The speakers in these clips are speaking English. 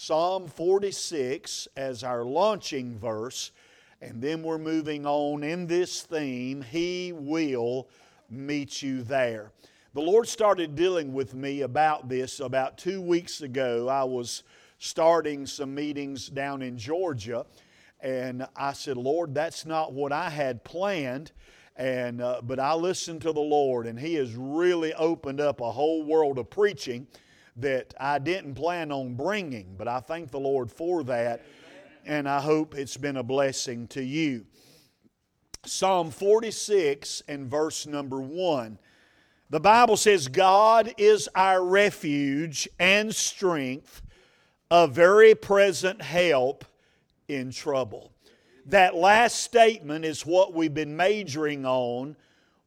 Psalm 46 as our launching verse, and then we're moving on in this theme He will meet you there. The Lord started dealing with me about this about two weeks ago. I was starting some meetings down in Georgia, and I said, Lord, that's not what I had planned. And, uh, but I listened to the Lord, and He has really opened up a whole world of preaching that I didn't plan on bringing, but I thank the Lord for that, and I hope it's been a blessing to you. Psalm 46 and verse number 1. The Bible says, God is our refuge and strength, a very present help in trouble. That last statement is what we've been majoring on,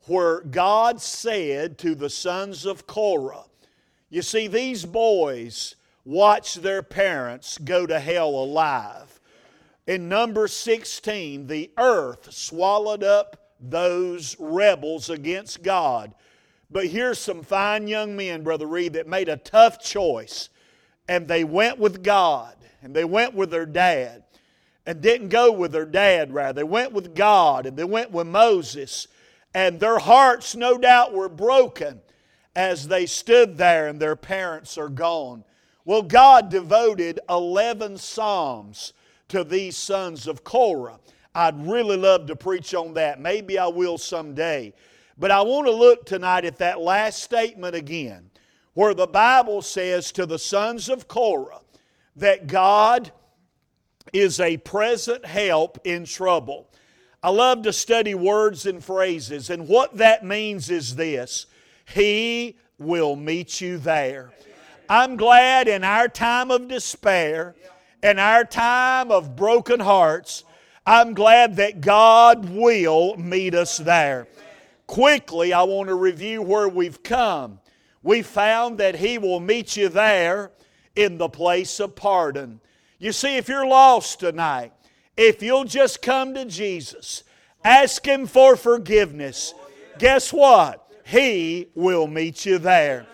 where God said to the sons of Korah, you see, these boys watched their parents go to hell alive. In number 16, the earth swallowed up those rebels against God. But here's some fine young men, Brother Reed, that made a tough choice. And they went with God, and they went with their dad, and didn't go with their dad, rather. They went with God, and they went with Moses. And their hearts, no doubt, were broken as they stood there and their parents are gone. Well, God devoted 11 Psalms to these sons of Korah. I'd really love to preach on that. Maybe I will someday. But I want to look tonight at that last statement again, where the Bible says to the sons of Korah that God is a present help in trouble. I love to study words and phrases, and what that means is this he will meet you there. I'm glad in our time of despair, in our time of broken hearts, I'm glad that God will meet us there. Quickly, I want to review where we've come. We found that He will meet you there in the place of pardon. You see, if you're lost tonight, if you'll just come to Jesus, ask Him for forgiveness, guess what? He will meet you there.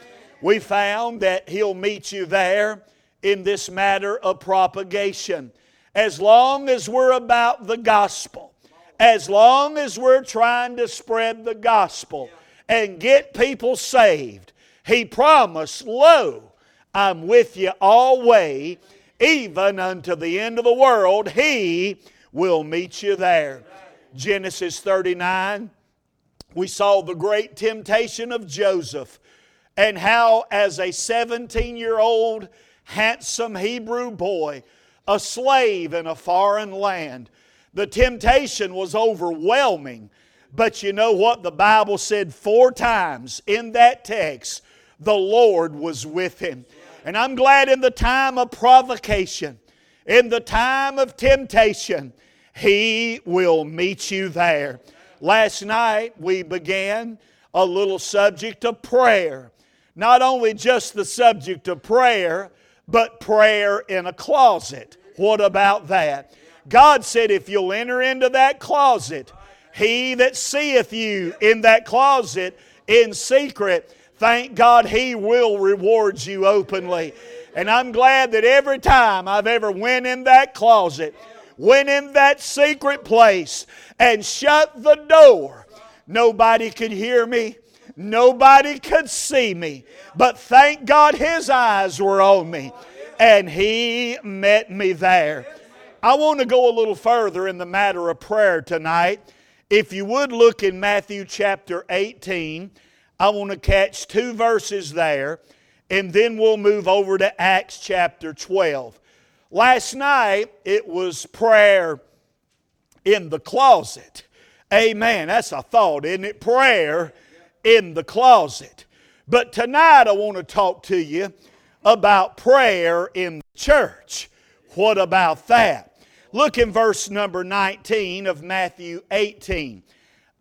We found that He'll meet you there in this matter of propagation. As long as we're about the gospel, as long as we're trying to spread the gospel and get people saved, He promised, Lo, I'm with you always, even unto the end of the world. He will meet you there. Genesis 39 we saw the great temptation of Joseph and how, as a 17 year old handsome Hebrew boy, a slave in a foreign land, the temptation was overwhelming. But you know what? The Bible said four times in that text, the Lord was with him. And I'm glad in the time of provocation, in the time of temptation, He will meet you there. Last night we began a little subject of prayer. Not only just the subject of prayer, but prayer in a closet. What about that? God said, if you'll enter into that closet, he that seeth you in that closet in secret, thank God he will reward you openly. And I'm glad that every time I've ever went in that closet, went in that secret place and shut the door. Nobody could hear me. Nobody could see me. But thank God his eyes were on me. And he met me there. I want to go a little further in the matter of prayer tonight. If you would look in Matthew chapter 18, I want to catch two verses there, and then we'll move over to Acts chapter 12. Last night it was prayer in the closet. Amen. That's a thought, isn't it? Prayer in the closet. But tonight I want to talk to you about prayer in the church. What about that? Look in verse number 19 of Matthew 18.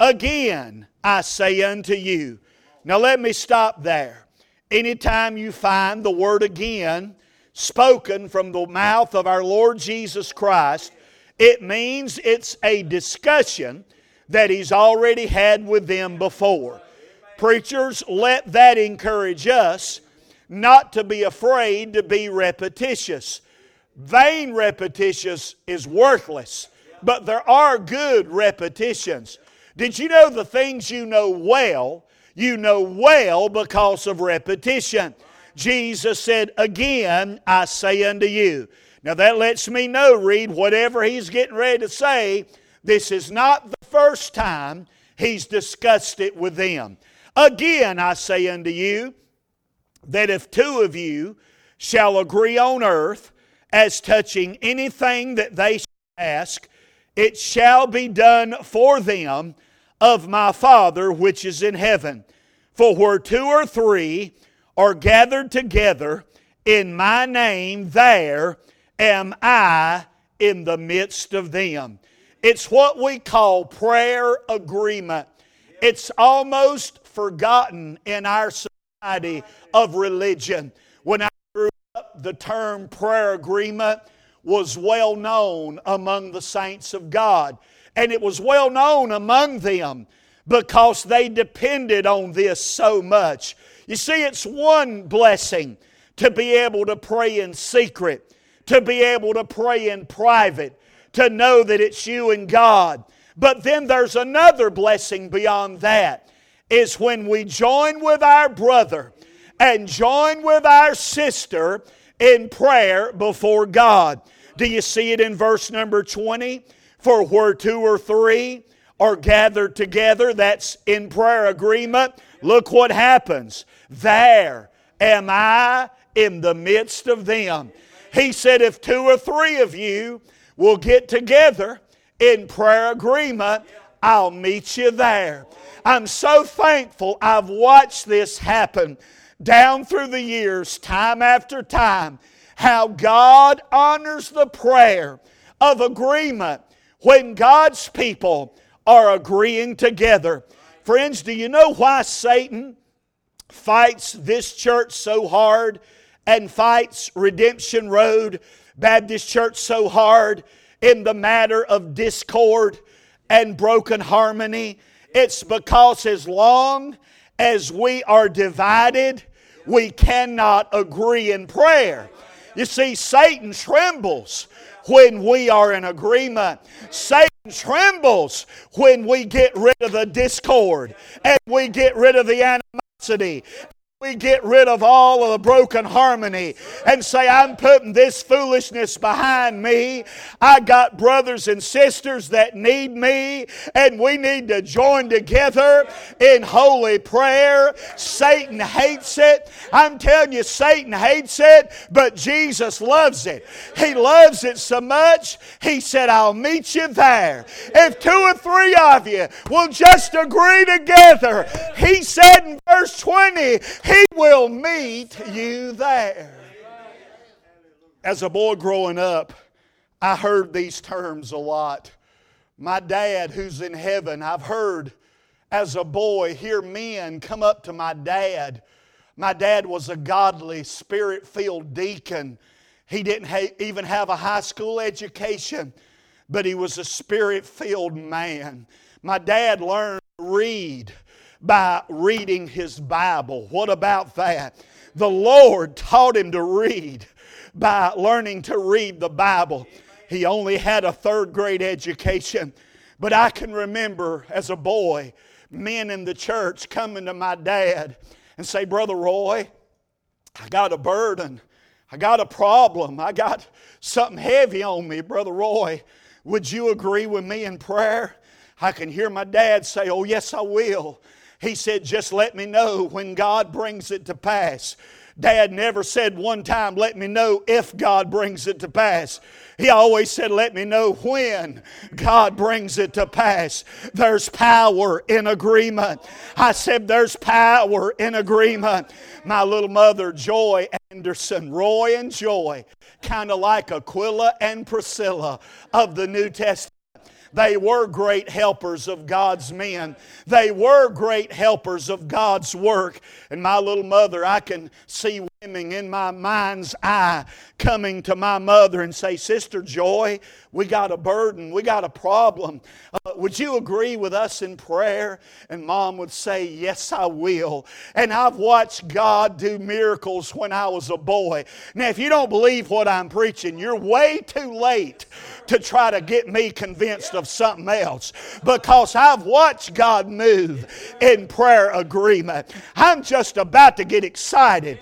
Again, I say unto you. Now let me stop there. Anytime you find the word again, spoken from the mouth of our Lord Jesus Christ, it means it's a discussion that He's already had with them before. Preachers, let that encourage us not to be afraid to be repetitious. Vain repetitions is worthless, but there are good repetitions. Did you know the things you know well, you know well because of repetition? Jesus said, Again, I say unto you. Now that lets me know, Reed whatever he's getting ready to say, this is not the first time he's discussed it with them. Again, I say unto you, that if two of you shall agree on earth as touching anything that they ask, it shall be done for them of my Father which is in heaven. For where two or three are gathered together in my name, there am I in the midst of them. It's what we call prayer agreement. It's almost forgotten in our society of religion. When I grew up, the term prayer agreement was well known among the saints of God. And it was well known among them because they depended on this so much. You see, it's one blessing to be able to pray in secret, to be able to pray in private, to know that it's you and God. But then there's another blessing beyond that is when we join with our brother and join with our sister in prayer before God. Do you see it in verse number 20? For where two or three are gathered together, that's in prayer agreement. Look what happens. There am I in the midst of them. He said, If two or three of you will get together in prayer agreement, I'll meet you there. I'm so thankful I've watched this happen down through the years, time after time, how God honors the prayer of agreement when God's people are agreeing together. Friends, do you know why Satan fights this church so hard and fights Redemption Road Baptist Church so hard in the matter of discord and broken harmony? It's because as long as we are divided, we cannot agree in prayer. You see, Satan trembles when we are in agreement. Satan trembles when we get rid of the discord and we get rid of the animosity we get rid of all of the broken harmony and say, I'm putting this foolishness behind me. I got brothers and sisters that need me, and we need to join together in holy prayer. Satan hates it. I'm telling you, Satan hates it, but Jesus loves it. He loves it so much, he said, I'll meet you there. If two or three of you will just agree together, he said in verse 20, he will meet you there. As a boy growing up, I heard these terms a lot. My dad, who's in heaven, I've heard as a boy hear men come up to my dad. My dad was a godly, spirit filled deacon. He didn't ha- even have a high school education, but he was a spirit filled man. My dad learned to read by reading his Bible. What about that? The Lord taught him to read by learning to read the Bible. He only had a third grade education, but I can remember as a boy, men in the church coming to my dad and say, Brother Roy, I got a burden. I got a problem. I got something heavy on me, Brother Roy. Would you agree with me in prayer? I can hear my dad say, Oh, yes, I will. He said, Just let me know when God brings it to pass. Dad never said one time, Let me know if God brings it to pass. He always said, Let me know when God brings it to pass. There's power in agreement. I said, There's power in agreement. My little mother, Joy Anderson, Roy and Joy, kind of like Aquila and Priscilla of the New Testament. They were great helpers of God's men. They were great helpers of God's work. And my little mother, I can see in my mind's eye coming to my mother and say, Sister Joy, we got a burden, we got a problem. Uh, would you agree with us in prayer? And mom would say, Yes, I will. And I've watched God do miracles when I was a boy. Now, if you don't believe what I'm preaching, you're way too late to try to get me convinced of something else because I've watched God move in prayer agreement. I'm just about to get excited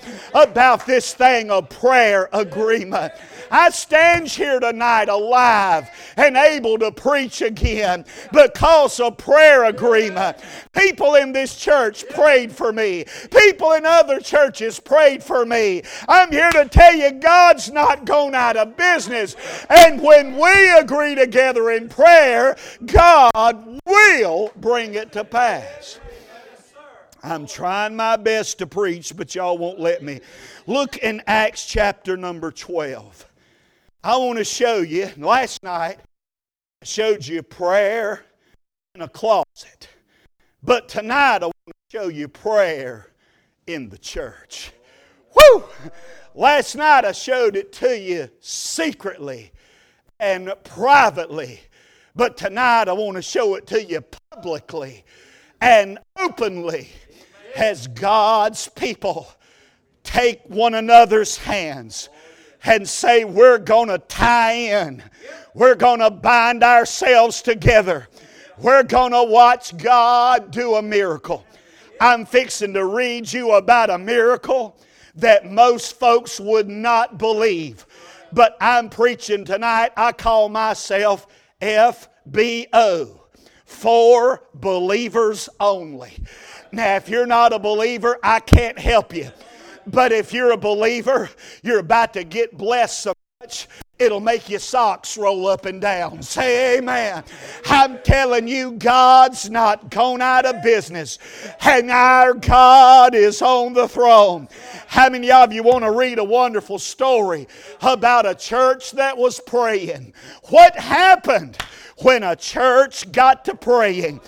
about this thing of prayer agreement. I stand here tonight alive and able to preach again because of prayer agreement. People in this church prayed for me, people in other churches prayed for me. I'm here to tell you God's not gone out of business. And when we agree together in prayer, God will bring it to pass. I'm trying my best to preach, but y'all won't let me. Look in Acts chapter number 12. I want to show you, last night I showed you prayer in a closet. But tonight I want to show you prayer in the church. Woo! Last night I showed it to you secretly and privately. But tonight I want to show it to you publicly and openly as God's people take one another's hands and say, We're going to tie in. We're going to bind ourselves together. We're going to watch God do a miracle. I'm fixing to read you about a miracle that most folks would not believe. But I'm preaching tonight. I call myself FBO for believers only. Now, if you're not a believer, I can't help you. But if you're a believer, you're about to get blessed so much It'll make your socks roll up and down. Say amen. I'm telling you, God's not gone out of business, and our God is on the throne. How many of you want to read a wonderful story about a church that was praying? What happened when a church got to praying?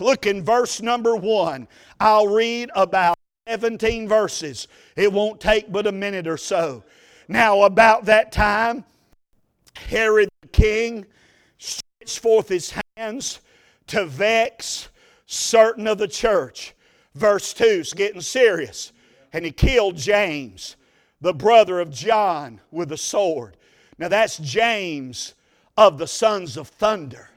Look in verse number one. I'll read about 17 verses. It won't take but a minute or so. Now, about that time, Herod the king stretched forth his hands to vex certain of the church. Verse 2 is getting serious. And he killed James, the brother of John, with a sword. Now, that's James of the sons of thunder.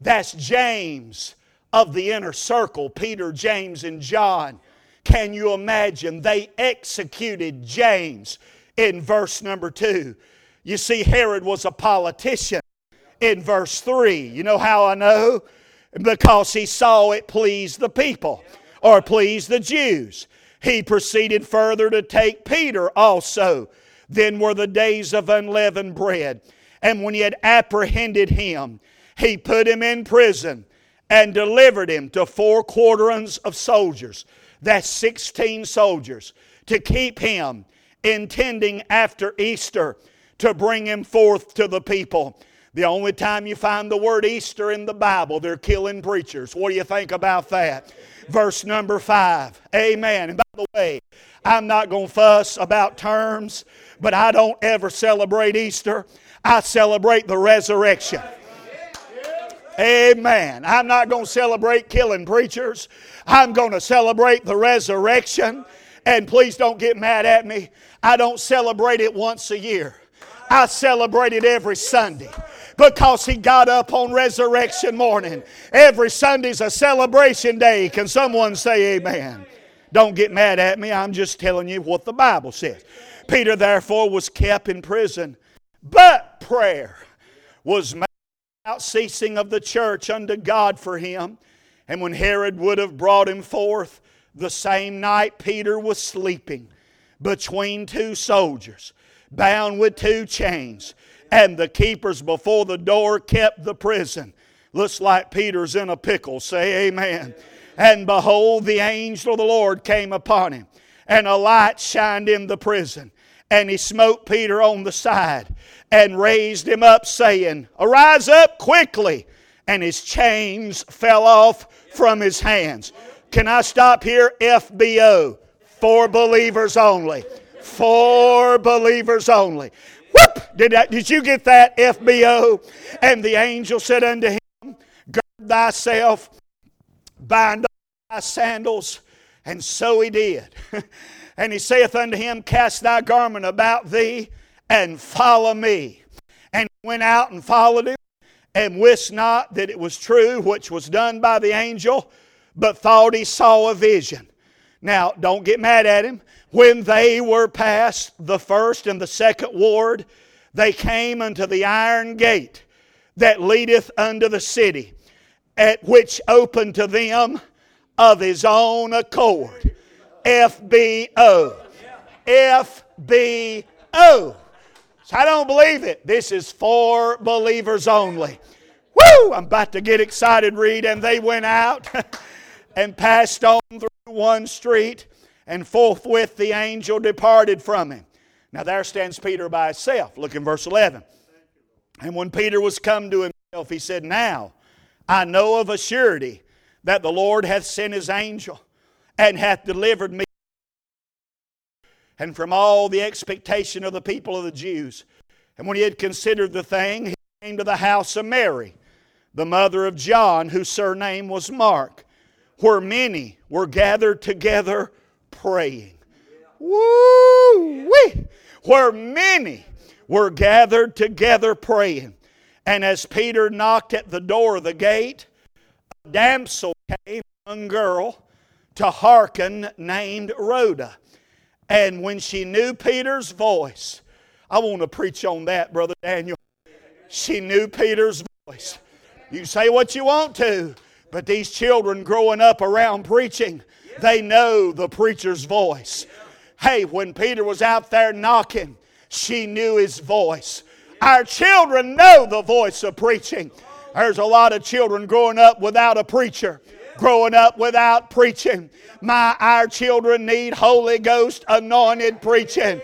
That's James of the inner circle Peter, James, and John. Can you imagine? They executed James in verse number two. You see, Herod was a politician in verse 3. You know how I know? Because he saw it please the people or please the Jews. He proceeded further to take Peter also. Then were the days of unleavened bread. And when he had apprehended him, he put him in prison and delivered him to four quaternions of soldiers. That's 16 soldiers to keep him, intending after Easter to bring him forth to the people. The only time you find the word Easter in the Bible, they're killing preachers. What do you think about that? Verse number five. Amen. And by the way, I'm not going to fuss about terms, but I don't ever celebrate Easter. I celebrate the resurrection. Amen. I'm not going to celebrate killing preachers. I'm going to celebrate the resurrection. And please don't get mad at me. I don't celebrate it once a year. I celebrate it every Sunday because he got up on resurrection morning. Every Sunday's a celebration day. Can someone say amen? Don't get mad at me. I'm just telling you what the Bible says. Peter, therefore, was kept in prison, but prayer was made ceasing of the church unto God for him. And when Herod would have brought him forth, the same night Peter was sleeping between two soldiers bound with two chains. And the keepers before the door kept the prison. Looks like Peter's in a pickle. Say amen. And behold, the angel of the Lord came upon him, and a light shined in the prison. And he smote Peter on the side and raised him up, saying, Arise up quickly. And his chains fell off from his hands. Can I stop here? FBO, for believers only For believers only. Whoop! Did, that, did you get that, FBO? And the angel said unto him, Gird thyself, bind up thy sandals. And so he did. and he saith unto him, Cast thy garment about thee and follow me. And he went out and followed him, and wist not that it was true which was done by the angel, but thought he saw a vision. Now, don't get mad at him. When they were past the first and the second ward, they came unto the iron gate that leadeth unto the city, at which opened to them of his own accord. FBO. FBO. So I don't believe it. This is for believers only. Woo! I'm about to get excited, Reed. And they went out and passed on through one street, and forthwith the angel departed from him. Now there stands Peter by himself. Look in verse 11. And when Peter was come to himself, he said, Now I know of a surety that the Lord hath sent his angel and hath delivered me and from all the expectation of the people of the Jews. And when he had considered the thing, he came to the house of Mary, the mother of John, whose surname was Mark, where many were gathered together praying. Woo! Wee! Where many were gathered together praying. And as Peter knocked at the door of the gate, a damsel came, a young girl, to hearken, named Rhoda. And when she knew Peter's voice, I want to preach on that, Brother Daniel. She knew Peter's voice. You say what you want to, but these children growing up around preaching, they know the preacher's voice. Hey, when Peter was out there knocking, she knew his voice. Our children know the voice of preaching. There's a lot of children growing up without a preacher, growing up without preaching. My our children need Holy Ghost anointed preaching.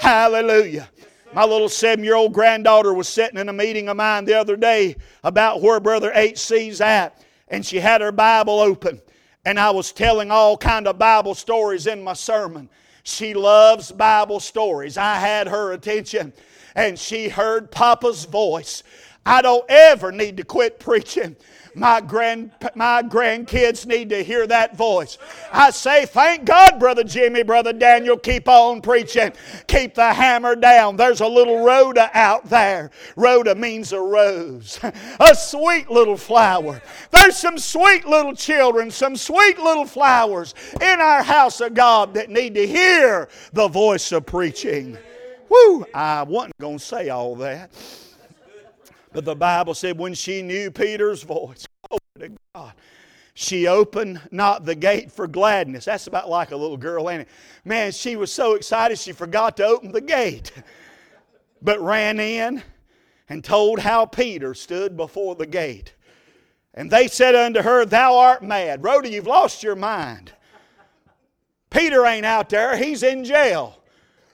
Hallelujah. My little seven year old granddaughter was sitting in a meeting of mine the other day about where Brother HC's at, and she had her Bible open. And I was telling all kind of Bible stories in my sermon. She loves Bible stories. I had her attention, and she heard Papa's voice. I don't ever need to quit preaching. My, grand, my grandkids need to hear that voice. I say, thank God, Brother Jimmy, Brother Daniel, keep on preaching. Keep the hammer down. There's a little Rhoda out there. Rhoda means a rose, a sweet little flower. There's some sweet little children, some sweet little flowers in our house of God that need to hear the voice of preaching. Woo! I wasn't going to say all that. But the Bible said when she knew Peter's voice, to God, she opened not the gate for gladness. That's about like a little girl, ain't it? Man, she was so excited she forgot to open the gate, but ran in and told how Peter stood before the gate. And they said unto her, Thou art mad. Rhoda, you've lost your mind. Peter ain't out there, he's in jail.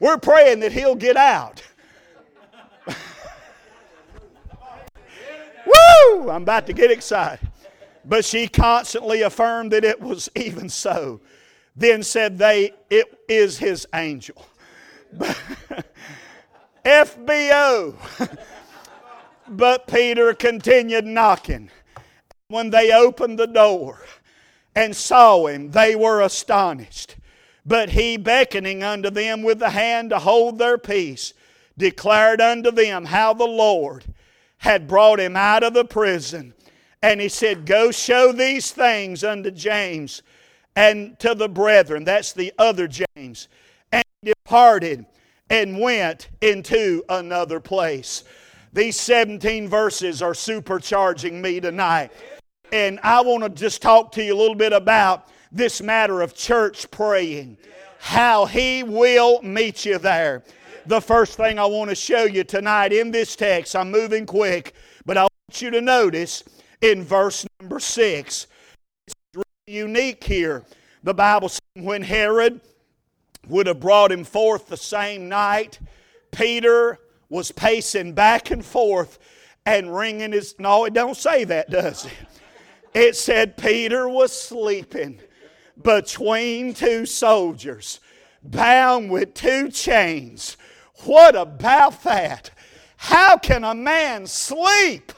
We're praying that he'll get out. Woo! I'm about to get excited. But she constantly affirmed that it was even so. Then said they, It is his angel. FBO. but Peter continued knocking. When they opened the door and saw him, they were astonished. But he, beckoning unto them with the hand to hold their peace, declared unto them how the Lord had brought him out of the prison. And he said, Go show these things unto James and to the brethren. That's the other James. And departed and went into another place. These 17 verses are supercharging me tonight. And I want to just talk to you a little bit about this matter of church praying, how He will meet you there the first thing I want to show you tonight in this text. I'm moving quick, but I want you to notice in verse number six. It's really unique here. The Bible says when Herod would have brought him forth the same night, Peter was pacing back and forth and wringing his. No, it don't say that, does it? It said Peter was sleeping between two soldiers. bound with two chains. What about that? How can a man sleep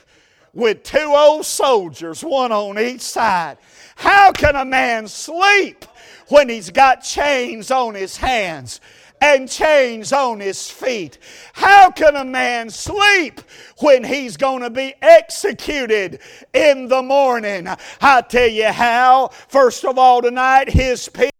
with two old soldiers, one on each side? How can a man sleep when he's got chains on his hands? and chains on his feet. How can a man sleep when he's going to be executed in the morning? I tell you how. First of all, tonight, his peace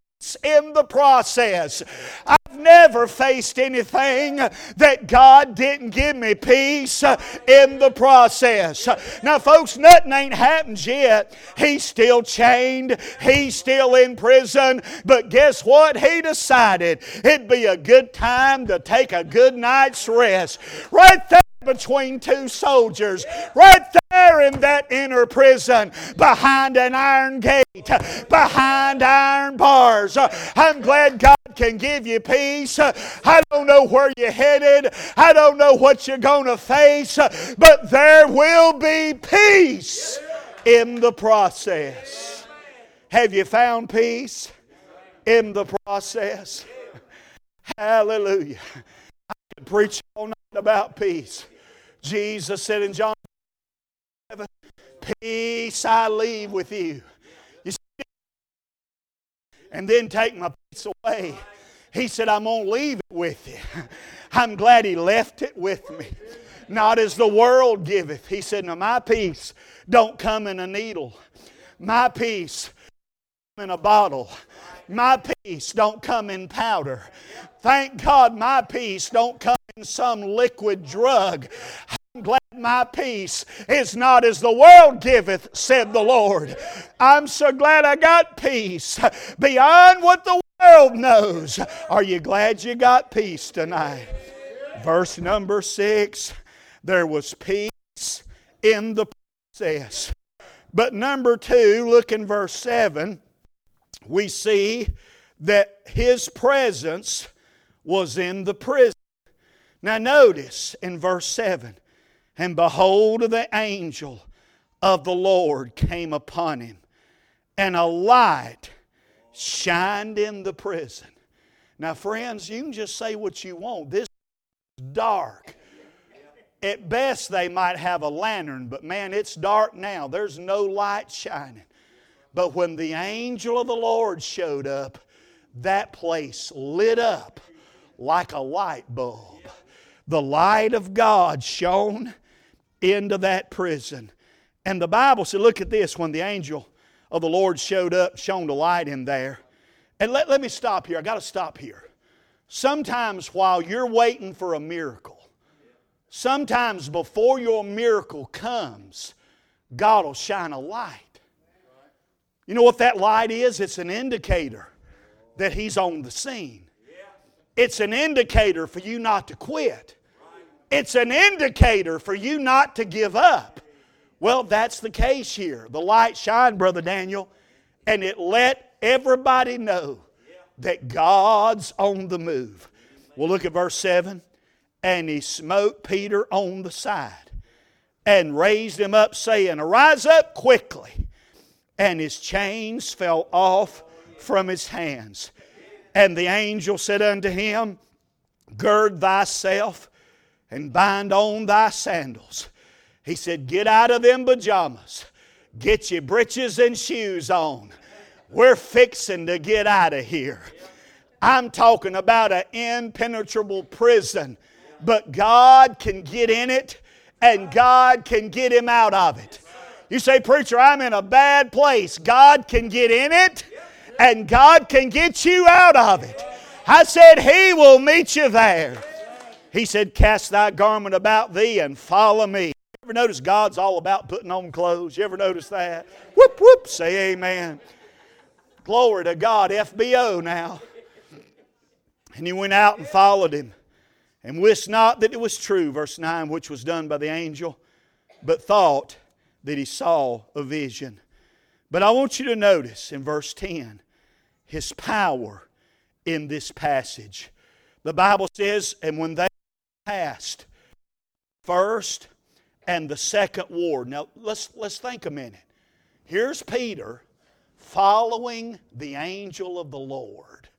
in the process. I've never faced anything that God didn't give me peace in the process. Now, folks, nothing ain't happened yet. He's still chained, he's still in prison, but guess what? He decided it'd be a good time to take a good night's rest. Right there between two soldiers, right there in that inner prison, behind an iron gate, behind iron bars. I'm glad God can give you peace. I don't know where you're headed, I don't know what you're going to face, but there will be peace in the process. Have you found peace in the process? Hallelujah. I could preach all night about peace. Jesus said in John 7, Peace I leave with you. you see, and then take my peace away. He said, I'm going to leave it with you. I'm glad He left it with me. Not as the world giveth. He said, Now my peace don't come in a needle. My peace in a bottle. My peace don't come in powder. Thank God my peace don't come in some liquid drug. My peace is not as the world giveth, said the Lord. I'm so glad I got peace beyond what the world knows. Are you glad you got peace tonight? Verse number six there was peace in the process. But number two, look in verse 7, we see that his presence was in the prison. Now, notice in verse 7 and behold, the angel of the Lord came upon him, and a light shined in the prison. Now, friends, you can just say what you want. This is dark. At best, they might have a lantern, but man, it's dark now. There's no light shining. But when the angel of the Lord showed up, that place lit up like a light bulb. The light of God shone into that prison. And the Bible said, look at this, when the angel of the Lord showed up, shone the light in there. And let, let me stop here. I got to stop here. Sometimes while you're waiting for a miracle, sometimes before your miracle comes, God will shine a light. You know what that light is? It's an indicator that He's on the scene. It's an indicator for you not to quit. It's an indicator for you not to give up. Well, that's the case here. The light shined, Brother Daniel, and it let everybody know that God's on the move. We'll look at verse 7. And he smote Peter on the side and raised him up, saying, Arise up quickly. And his chains fell off from his hands. And the angel said unto him, Gird thyself and bind on thy sandals. He said, Get out of them pajamas. Get your breeches and shoes on. We're fixing to get out of here. I'm talking about an impenetrable prison, but God can get in it and God can get him out of it. You say, Preacher, I'm in a bad place. God can get in it and God can get you out of it. I said, He will meet you there. He said, Cast thy garment about thee and follow me. You ever notice God's all about putting on clothes? You ever notice that? Whoop, whoop, say amen. Glory to God, FBO now. And he went out and followed him, and wist not that it was true, verse 9, which was done by the angel, but thought that he saw a vision. But I want you to notice in verse 10 his power in this passage. The Bible says, and when they passed first and the second ward. Now let's let's think a minute. Here's Peter following the angel of the Lord.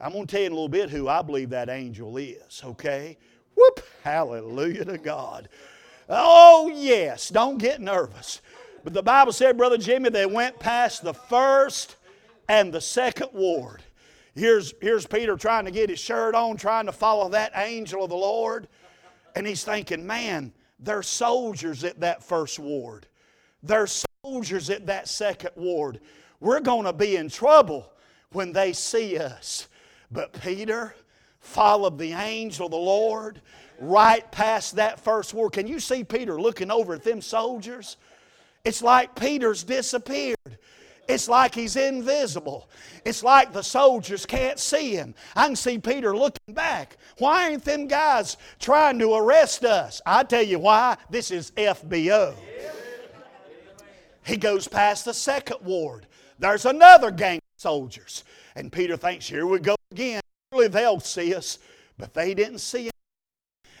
I'm going to tell you in a little bit who I believe that angel is, okay? Whoop! Hallelujah to God. Oh, yes, don't get nervous. But the Bible said, Brother Jimmy, they went past the first and the second ward. Here's, here's Peter trying to get his shirt on, trying to follow that angel of the Lord. And he's thinking, man, they're soldiers at that first ward. They're soldiers at that second ward. We're going to be in trouble when they see us. But Peter followed the angel of the Lord right past that first ward. Can you see Peter looking over at them soldiers? It's like Peter's disappeared. It's like he's invisible. It's like the soldiers can't see him. I can see Peter looking back. Why ain't them guys trying to arrest us? I tell you why. This is FBO. He goes past the second ward. There's another gang of soldiers. And Peter thinks, here we go again. Surely they'll see us. But they didn't see him.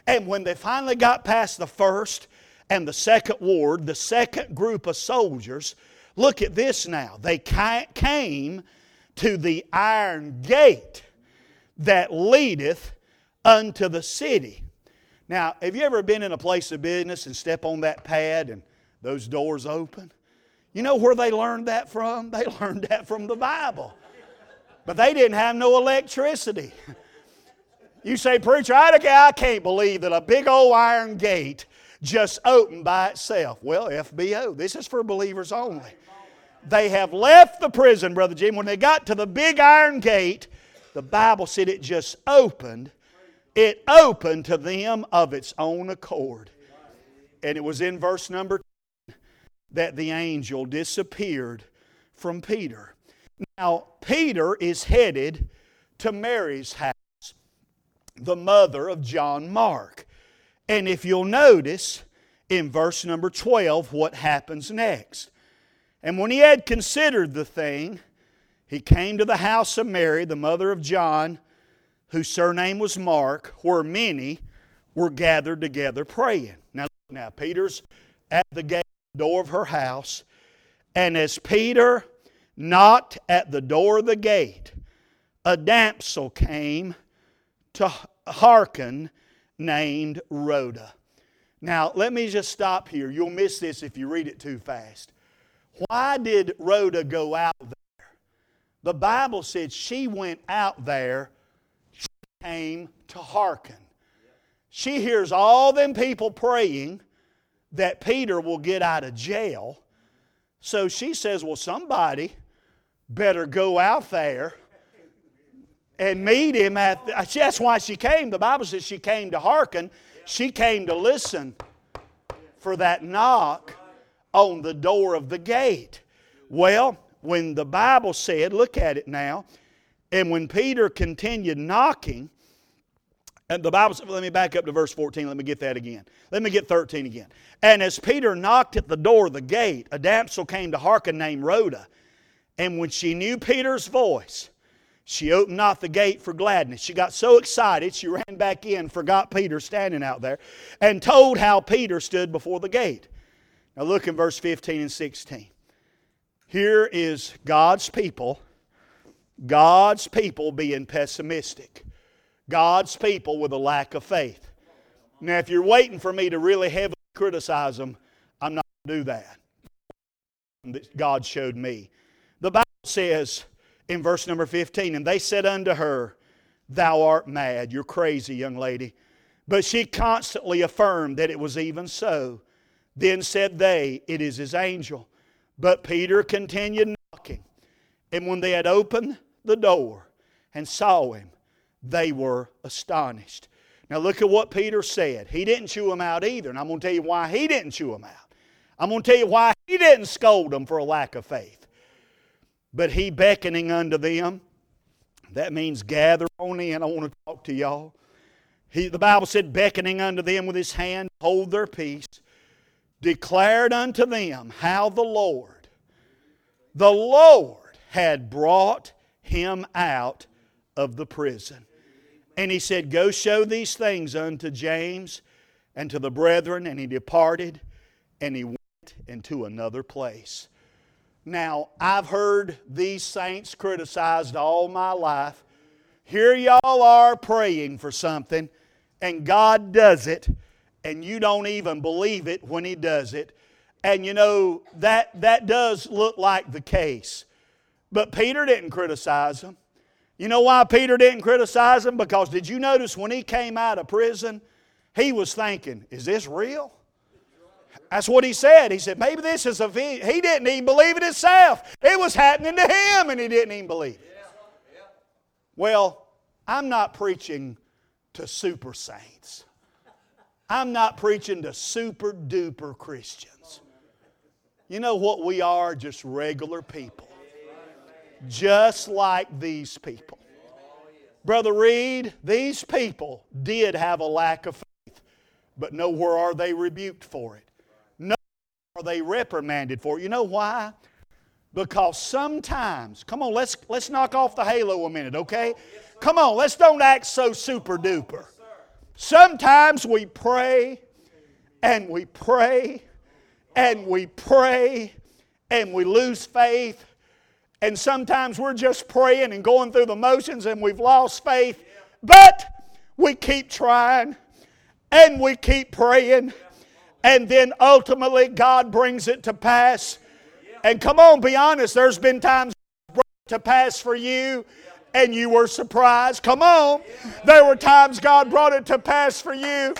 And when they finally got past the first and the second ward, the second group of soldiers, Look at this now. They came to the iron gate that leadeth unto the city. Now, have you ever been in a place of business and step on that pad and those doors open? You know where they learned that from? They learned that from the Bible. But they didn't have no electricity. You say, Preacher, I can't believe that a big old iron gate just opened by itself. Well, FBO, this is for believers only. They have left the prison, Brother Jim. When they got to the big iron gate, the Bible said it just opened. It opened to them of its own accord. And it was in verse number 10 that the angel disappeared from Peter. Now, Peter is headed to Mary's house, the mother of John Mark. And if you'll notice in verse number 12 what happens next. And when he had considered the thing, he came to the house of Mary, the mother of John, whose surname was Mark, where many were gathered together praying. Now, now Peter's at the gate door of her house, and as Peter knocked at the door of the gate, a damsel came to hearken named Rhoda. Now, let me just stop here. You'll miss this if you read it too fast. Why did Rhoda go out there? The Bible said she went out there, she came to hearken. She hears all them people praying that Peter will get out of jail. So she says, Well, somebody better go out there and meet him at the, uh, that's why she came the bible says she came to hearken she came to listen for that knock on the door of the gate. Well, when the Bible said, look at it now, and when Peter continued knocking, and the Bible said, let me back up to verse 14. Let me get that again. Let me get 13 again. And as Peter knocked at the door of the gate, a damsel came to hearken named Rhoda. And when she knew Peter's voice, she opened not the gate for gladness. She got so excited, she ran back in, forgot Peter standing out there, and told how Peter stood before the gate. Now look in verse 15 and 16. Here is God's people, God's people being pessimistic, God's people with a lack of faith. Now, if you're waiting for me to really heavily criticize them, I'm not going to do that. God showed me. The Bible says in verse number 15, and they said unto her, Thou art mad, you're crazy, young lady. But she constantly affirmed that it was even so. Then said they, It is his angel. But Peter continued knocking. And when they had opened the door and saw him, they were astonished. Now look at what Peter said. He didn't chew them out either. And I'm going to tell you why he didn't chew them out. I'm going to tell you why he didn't scold them for a lack of faith. But he beckoning unto them, that means gather on in. I want to talk to y'all. He, the Bible said, beckoning unto them with his hand, hold their peace declared unto them how the Lord, the Lord had brought him out of the prison. And he said, Go show these things unto James and to the brethren. And he departed and he went into another place. Now, I've heard these saints criticized all my life here y'all are praying for something, and God does it, and you don't even believe it when He does it. And you know, that, that does look like the case. But Peter didn't criticize them. You know why Peter didn't criticize them? Because did you notice when he came out of prison, he was thinking, is this real? That's what he said. He said, maybe this is a. He didn't even believe it himself. It was happening to him and he didn't even believe it. Well, I'm not preaching to super saints. I'm not preaching to super duper Christians. You know what we are? Just regular people. Just like these people. Brother Reed, these people did have a lack of faith, but nowhere are they rebuked for it. Are they reprimanded for. You know why? Because sometimes, come on, let's, let's knock off the halo a minute, okay? Come on, let's don't act so super duper. Sometimes we pray and we pray and we pray and we lose faith. And sometimes we're just praying and going through the motions and we've lost faith. But we keep trying and we keep praying. And then ultimately God brings it to pass. And come on, be honest, there's been times to pass for you and you were surprised. Come on. There were times God brought it to pass for you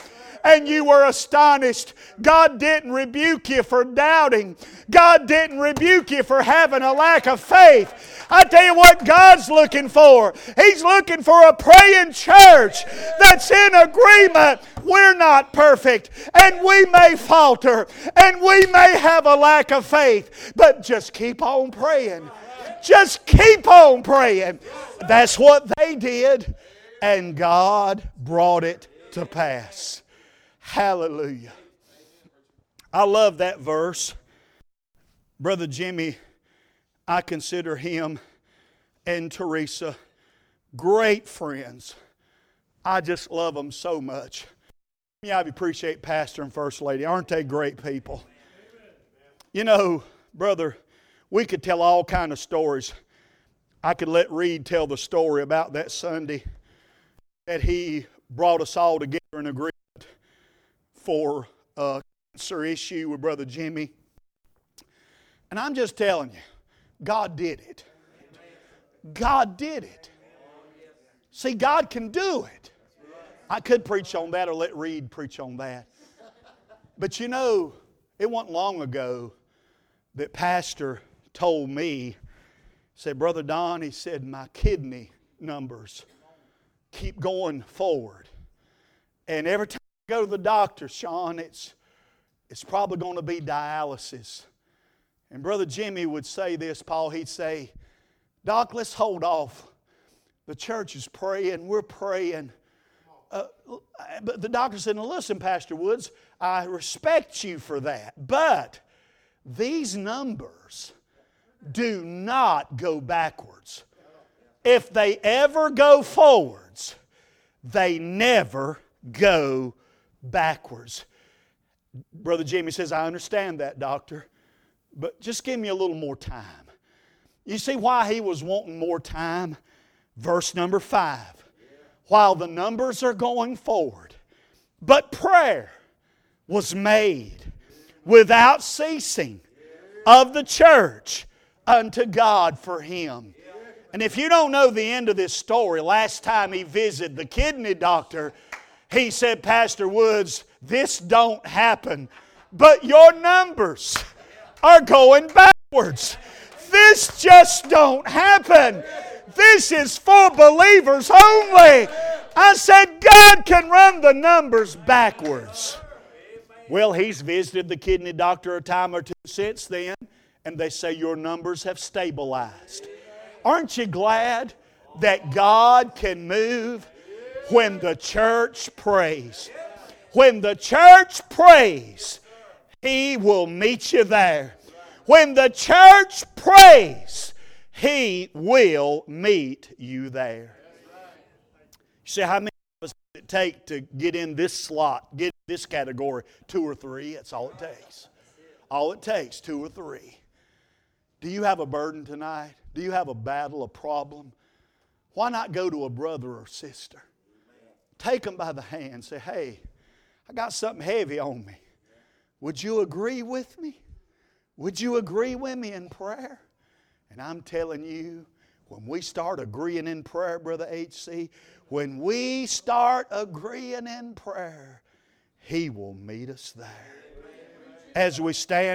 and you were astonished. God didn't rebuke you for doubting. God didn't rebuke you for having a lack of faith. I tell you what God's looking for. He's looking for a praying church that's in agreement. We're not perfect and we may falter and we may have a lack of faith, but just keep on praying. Just keep on praying. That's what they did, and God brought it to pass. Hallelujah. I love that verse. Brother Jimmy, I consider him and Teresa great friends. I just love them so much. Yeah, I appreciate Pastor and First Lady. Aren't they great people? You know, brother, we could tell all kind of stories. I could let Reed tell the story about that Sunday that he brought us all together in agreement for a cancer issue with Brother Jimmy. And I'm just telling you, God did it. God did it. See, God can do it. I could preach on that or let Reed preach on that. But you know, it wasn't long ago that Pastor told me, said, Brother Don, he said, my kidney numbers keep going forward. And every time go to the doctor, Sean, it's, it's probably going to be dialysis. And Brother Jimmy would say this, Paul, he'd say, Doc, let's hold off. The church is praying, we're praying. Uh, but the doctor said, now listen, Pastor Woods, I respect you for that. But these numbers, do not go backwards. If they ever go forwards, they never go backwards. Brother Jamie says, I understand that, doctor, but just give me a little more time. You see why he was wanting more time? Verse number five. While the numbers are going forward, but prayer was made without ceasing of the church unto God for him. And if you don't know the end of this story, last time he visited the kidney doctor, he said, Pastor Woods, this don't happen, but your numbers are going backwards. This just don't happen. This is for believers only. I said, God can run the numbers backwards. Well, he's visited the kidney doctor a time or two since then and they say your numbers have stabilized. Aren't you glad that God can move when the church prays? When the church prays, He will meet you there. When the church prays, He will meet you there. You see, how many of us it take to get in this slot, get in this category? Two or three, that's all it takes. All it takes, two or three. Do you have a burden tonight? Do you have a battle, a problem? Why not go to a brother or sister? Take them by the hand. Say, hey, I got something heavy on me. Would you agree with me? Would you agree with me in prayer? And I'm telling you, when we start agreeing in prayer, Brother HC, when we start agreeing in prayer, He will meet us there. As we stand,